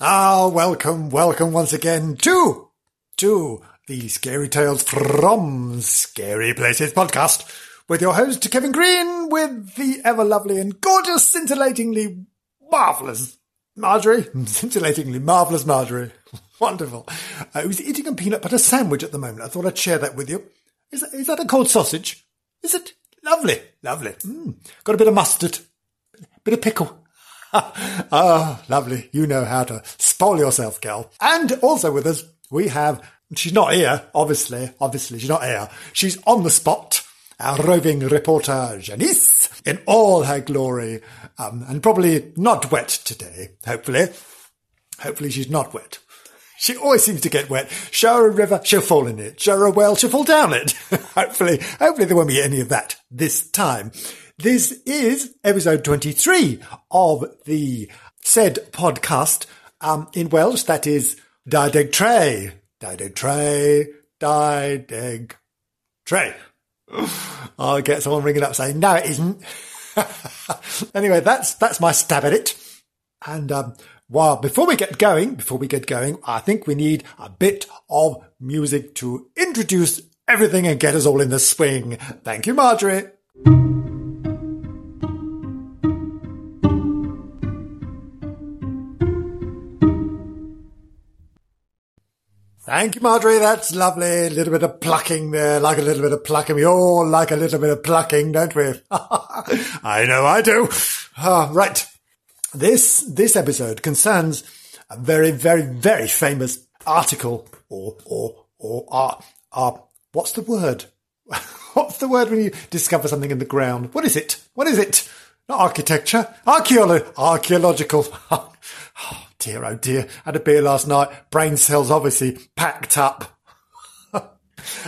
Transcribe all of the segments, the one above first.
Ah, welcome, welcome once again to, to the Scary Tales from Scary Places podcast with your host, Kevin Green, with the ever lovely and gorgeous, scintillatingly marvellous Marjorie. Scintillatingly marvellous Marjorie. Wonderful. Uh, who's eating a peanut butter sandwich at the moment. I thought I'd share that with you. Is that, is that a cold sausage? Is it? Lovely, lovely. Mm. Got a bit of mustard, bit of pickle. Ah, lovely. You know how to spoil yourself, girl. And also with us, we have, she's not here, obviously, obviously, she's not here. She's on the spot. Our roving reporter, Janice, in all her glory, um, and probably not wet today, hopefully. Hopefully she's not wet. She always seems to get wet. Show her a river, she'll fall in it. Show her a well, she'll fall down it. hopefully, hopefully there won't be any of that this time. This is episode 23 of the said podcast, um, in Welsh. That is Dideg Tre. Dideg Tre. Dideg Tre. I'll get someone ringing up saying, no, it isn't. anyway, that's, that's my stab at it. And, um, well, before we get going, before we get going, I think we need a bit of music to introduce everything and get us all in the swing. Thank you, Marjorie. Thank you, Marjorie. That's lovely. A little bit of plucking there, like a little bit of plucking. We all like a little bit of plucking, don't we? I know I do. Ah, right. This, this episode concerns a very, very, very famous article or, or, or, uh, uh, what's the word? what's the word when you discover something in the ground? What is it? What is it? Not architecture. Archeolo- archaeological. oh, dear, oh dear. Had a beer last night. Brain cells obviously packed up.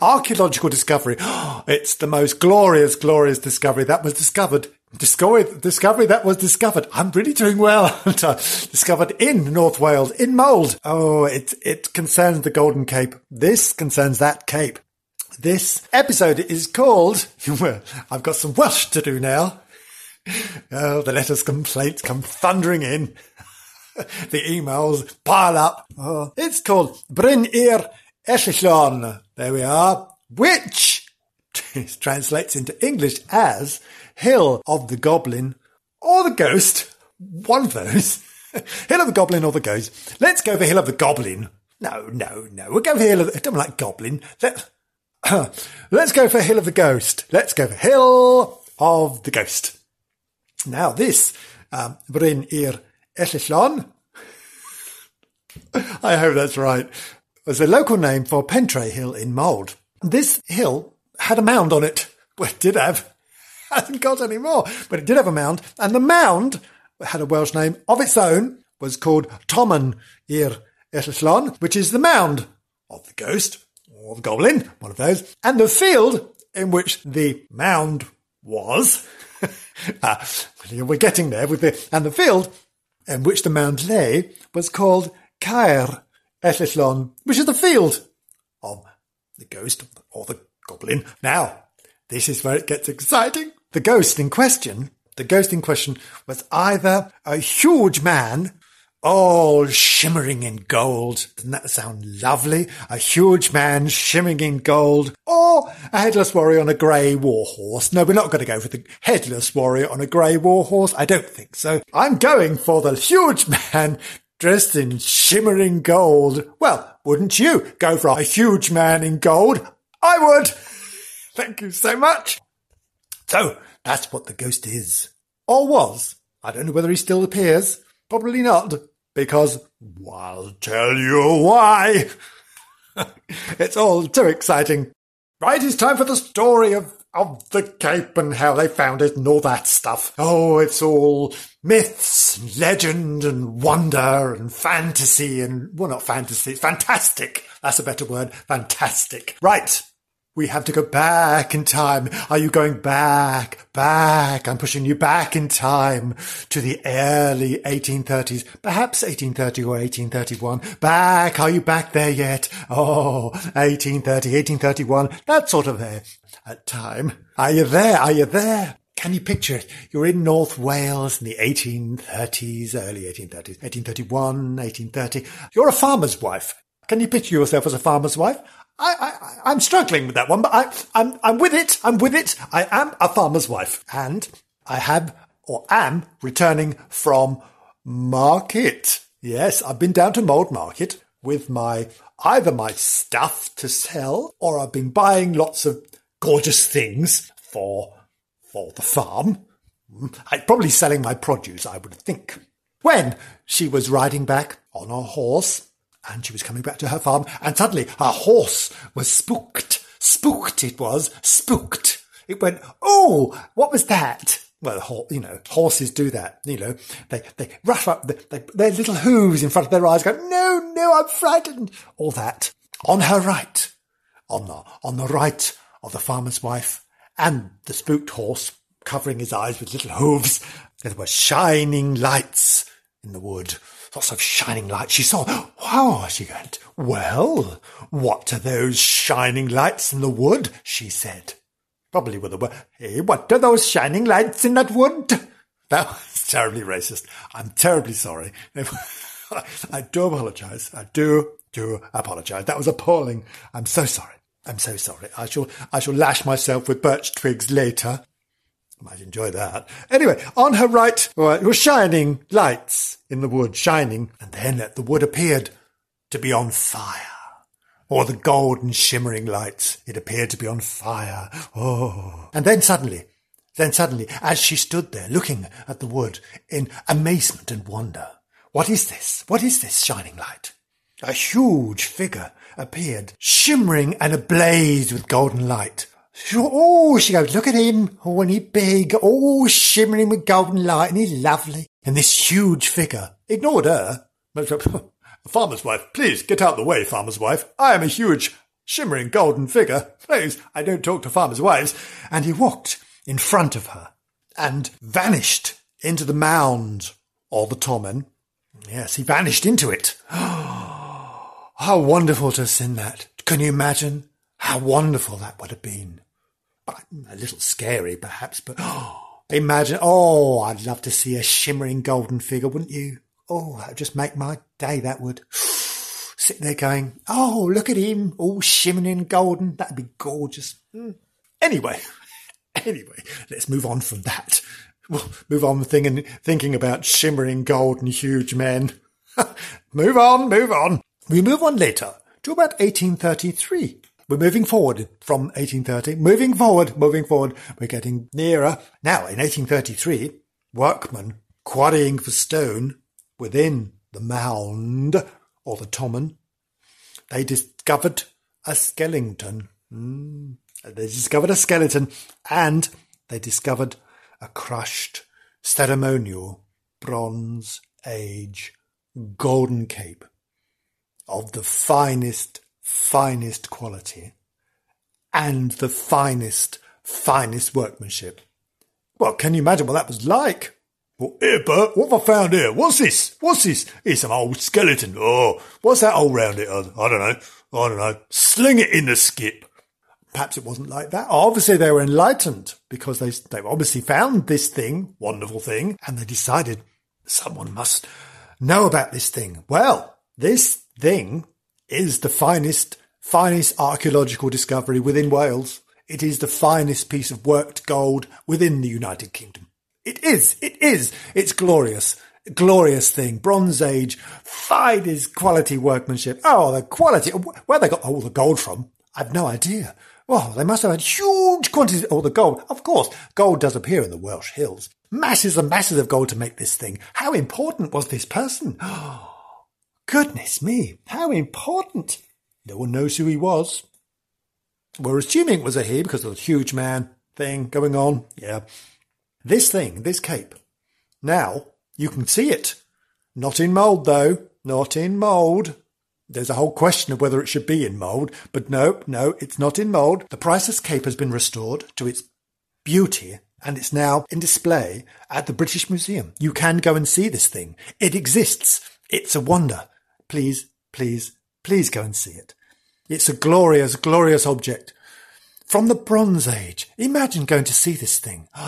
Archaeological discovery. It's the most glorious, glorious discovery that was discovered. Discovery, discovery that was discovered. I'm really doing well. discovered in North Wales, in Mold. Oh, it, it concerns the Golden Cape. This concerns that Cape. This episode is called, I've got some Welsh to do now. Oh, the letters complaints come thundering in. the emails pile up. Oh, it's called Bryn Ir Ellillon. There we are. Which translates into English as Hill of the Goblin or the Ghost. One of those. Hill of the Goblin or the Ghost. Let's go for Hill of the Goblin. No, no, no. We'll go for Hill of the, I don't like Goblin. Let, let's go for Hill of the Ghost. Let's go for Hill of the Ghost. Now this, um, Bryn Ir Ellillon, I hope that's right, was a local name for Pentre Hill in Mold. This hill had a mound on it. Well, it did have. Hasn't got any more, but it did have a mound. And the mound had a Welsh name of its own, was called Tommen Ir Ellillon, which is the mound of the ghost or the goblin, one of those. And the field in which the mound was, uh, we're getting there with the, and the field in which the mound lay was called Caer Ellillon, which is the field of the ghost or the goblin. Now, this is where it gets exciting. The ghost in question, the ghost in question was either a huge man all shimmering in gold. Doesn't that sound lovely? A huge man shimmering in gold. Or a headless warrior on a grey war horse. No, we're not going to go for the headless warrior on a grey war horse. I don't think so. I'm going for the huge man dressed in shimmering gold. Well, wouldn't you go for a huge man in gold? I would. Thank you so much. So, that's what the ghost is. Or was. I don't know whether he still appears. Probably not because I'll tell you why. it's all too exciting. Right, it's time for the story of, of the Cape and how they found it and all that stuff. Oh, it's all myths and legend and wonder and fantasy and, well, not fantasy, fantastic. That's a better word. Fantastic. Right. We have to go back in time. Are you going back, back? I'm pushing you back in time to the early 1830s, perhaps 1830 or 1831. Back. Are you back there yet? Oh, 1830, 1831, that sort of there at time. Are you there? Are you there? Can you picture it? You're in North Wales in the 1830s, early 1830s, 1831, 1830. You're a farmer's wife. Can you picture yourself as a farmer's wife? I, I, I'm struggling with that one, but I, I'm, I'm with it. I'm with it. I am a farmer's wife and I have or am returning from market. Yes, I've been down to Mold Market with my, either my stuff to sell or I've been buying lots of gorgeous things for, for the farm. Mm, I'm probably selling my produce, I would think. When she was riding back on her horse and she was coming back to her farm, and suddenly her horse was spooked. Spooked it was, spooked. It went, oh, what was that? Well, you know, horses do that. You know, they they rush up they, they, their little hooves in front of their eyes, go, no, no, I'm frightened. All that on her right, on the on the right of the farmer's wife, and the spooked horse covering his eyes with little hooves. There were shining lights in the wood lots of shining lights. She saw, wow, she went, well, what are those shining lights in the wood? She said. Probably with a word, hey, what are those shining lights in that wood? That was terribly racist. I'm terribly sorry. I do apologize. I do, do apologize. That was appalling. I'm so sorry. I'm so sorry. I shall, I shall lash myself with birch twigs later. Might enjoy that. Anyway, on her right were shining lights in the wood, shining, and then the wood appeared to be on fire. Or the golden shimmering lights, it appeared to be on fire. Oh. And then suddenly, then suddenly, as she stood there looking at the wood in amazement and wonder, what is this? What is this shining light? A huge figure appeared, shimmering and ablaze with golden light. Oh, she goes, look at him. Oh, and he's big. Oh, shimmering with golden light and he's lovely. And this huge figure ignored her. Farmer's wife, please get out the way, farmer's wife. I am a huge, shimmering golden figure. Please, I don't talk to farmers' wives. And he walked in front of her and vanished into the mound or the Tommen. Yes, he vanished into it. How wonderful to have seen that. Can you imagine how wonderful that would have been? a little scary perhaps, but oh, imagine, oh, I'd love to see a shimmering golden figure, wouldn't you? Oh, that would just make my day, that would. Sit there going, oh, look at him, all shimmering golden. That'd be gorgeous. Mm. Anyway, anyway, let's move on from that. We'll move on thinking, thinking about shimmering golden huge men. move on, move on. We move on later to about 1833. We're moving forward from 1830. Moving forward, moving forward. We're getting nearer. Now, in 1833, workmen quarrying for stone within the mound or the Tommen, they discovered a skeleton. Mm. They discovered a skeleton and they discovered a crushed ceremonial Bronze Age golden cape of the finest finest quality and the finest, finest workmanship. Well, can you imagine what that was like? Well, here, Bert, what have I found here? What's this? What's this? It's some old skeleton. Oh, what's that all round it? I don't know. I don't know. Sling it in the skip. Perhaps it wasn't like that. Obviously, they were enlightened because they, they obviously found this thing, wonderful thing, and they decided someone must know about this thing. Well, this thing is the finest, finest archaeological discovery within Wales. It is the finest piece of worked gold within the United Kingdom. It is, it is, it's glorious, glorious thing. Bronze Age, finest quality workmanship. Oh, the quality, where they got all the gold from, I've no idea. Well, they must have had huge quantities of all the gold. Of course, gold does appear in the Welsh hills. Masses and masses of gold to make this thing. How important was this person? Oh, Goodness me, how important! No one knows who he was. We're assuming it was a he because of the huge man thing going on. Yeah. This thing, this cape. Now, you can see it. Not in Mold, though. Not in Mold. There's a whole question of whether it should be in Mold, but no, no, it's not in Mold. The priceless cape has been restored to its beauty and it's now in display at the British Museum. You can go and see this thing. It exists. It's a wonder. Please, please, please go and see it. It's a glorious, glorious object from the Bronze Age. Imagine going to see this thing.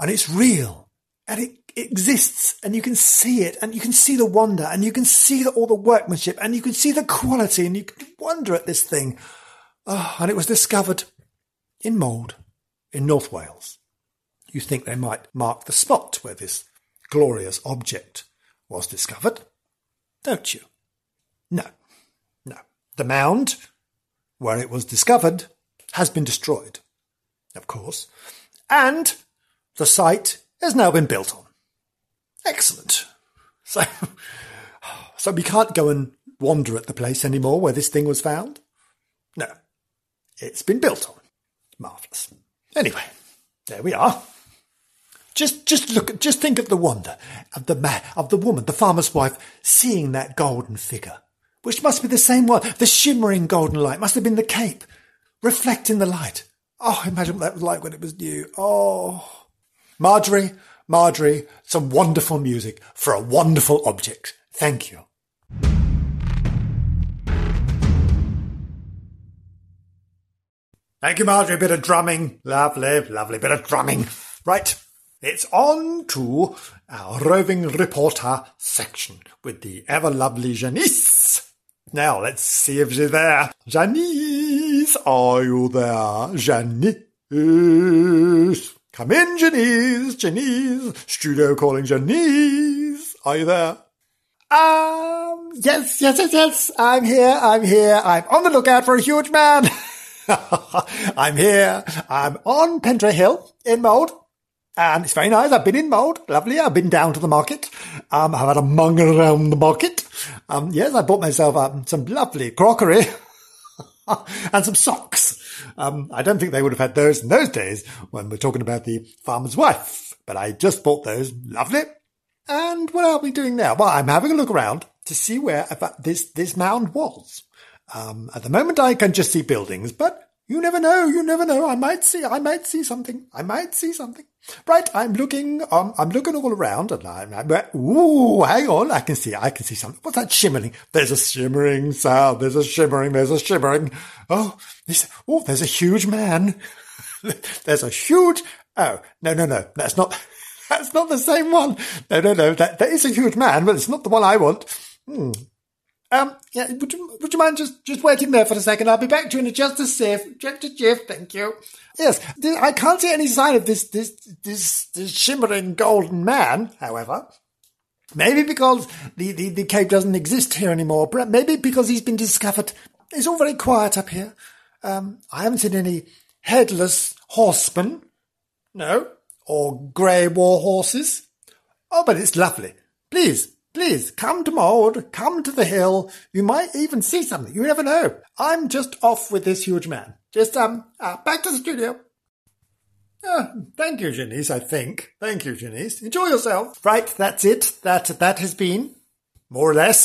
And it's real. And it exists and you can see it and you can see the wonder and you can see the, all the workmanship and you can see the quality and you can wonder at this thing. Oh, and it was discovered in Mold in North Wales. You think they might mark the spot where this glorious object was discovered, don't you? No, no. The mound where it was discovered has been destroyed, of course, and the site has now been built on. Excellent. So, so we can't go and wander at the place anymore where this thing was found? No. It's been built on. Marvellous. Anyway, there we are. Just, just look, just think of the wonder of the man, of the woman, the farmer's wife, seeing that golden figure, which must be the same one. The shimmering golden light must have been the cape, reflecting the light. Oh, imagine what that was like when it was new. Oh, Marjorie, Marjorie, some wonderful music for a wonderful object. Thank you. Thank you, Marjorie. A bit of drumming. Lovely, lovely bit of drumming. Right. It's on to our roving reporter section with the ever lovely Janice. Now let's see if she's there. Janice, are you there? Janice. Come in, Janice. Janice. Studio calling Janice. Are you there? Um, yes, yes, yes, yes. I'm here. I'm here. I'm on the lookout for a huge man. I'm here. I'm on Pentre Hill in Mold. And it's very nice. I've been in Mold. Lovely. I've been down to the market. Um, I've had a mung around the market. Um, yes, I bought myself um, some lovely crockery and some socks. Um, I don't think they would have had those in those days when we're talking about the farmer's wife, but I just bought those. Lovely. And what are we doing now? Well, I'm having a look around to see where this, this mound was. Um, at the moment, I can just see buildings, but you never know. You never know. I might see. I might see something. I might see something. Right. I'm looking. Um, I'm looking all around, and I'm. I'm ooh, hang on. I can see. I can see something. What's that shimmering? There's a shimmering sound. There's a shimmering. There's a shimmering. Oh, this. Oh, there's a huge man. there's a huge. Oh no, no, no. That's not. That's not the same one. No, no, no. That that is a huge man, but it's not the one I want. Hmm. Um, yeah, would you, would you mind just, just waiting there for a second? I'll be back to you in just a sec. Just a jiff, thank you. Yes, I can't see any sign of this, this, this, this shimmering golden man, however. Maybe because the, the, the cave doesn't exist here anymore. Maybe because he's been discovered. It's all very quiet up here. Um, I haven't seen any headless horsemen. No. Or grey war horses. Oh, but it's lovely. Please, Please come to Mold, come to the hill. You might even see something. You never know. I'm just off with this huge man. Just um, uh, back to the studio. Oh, thank you, Janice, I think. Thank you, Janice. Enjoy yourself. Right, that's it. That that has been, more or less,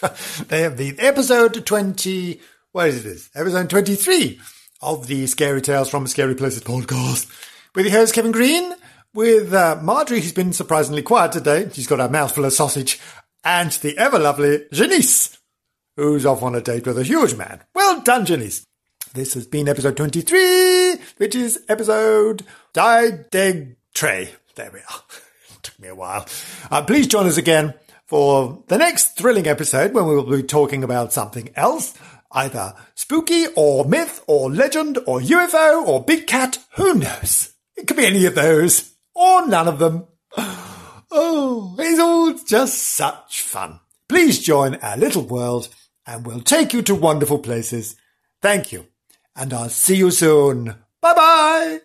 They have the episode 20, what is it? Episode 23 of the Scary Tales from Scary Places podcast with your host, Kevin Green with uh, Marjorie, who's been surprisingly quiet today. She's got a mouthful of sausage. And the ever lovely Janice, who's off on a date with a huge man. Well done, Janice. This has been episode 23, which is episode Die Deg Tray. There we are. Took me a while. Uh, please join us again for the next thrilling episode when we will be talking about something else. Either spooky or myth or legend or UFO or big cat. Who knows? It could be any of those or none of them. Oh, it's all just such fun. Please join our little world and we'll take you to wonderful places. Thank you. And I'll see you soon. Bye bye.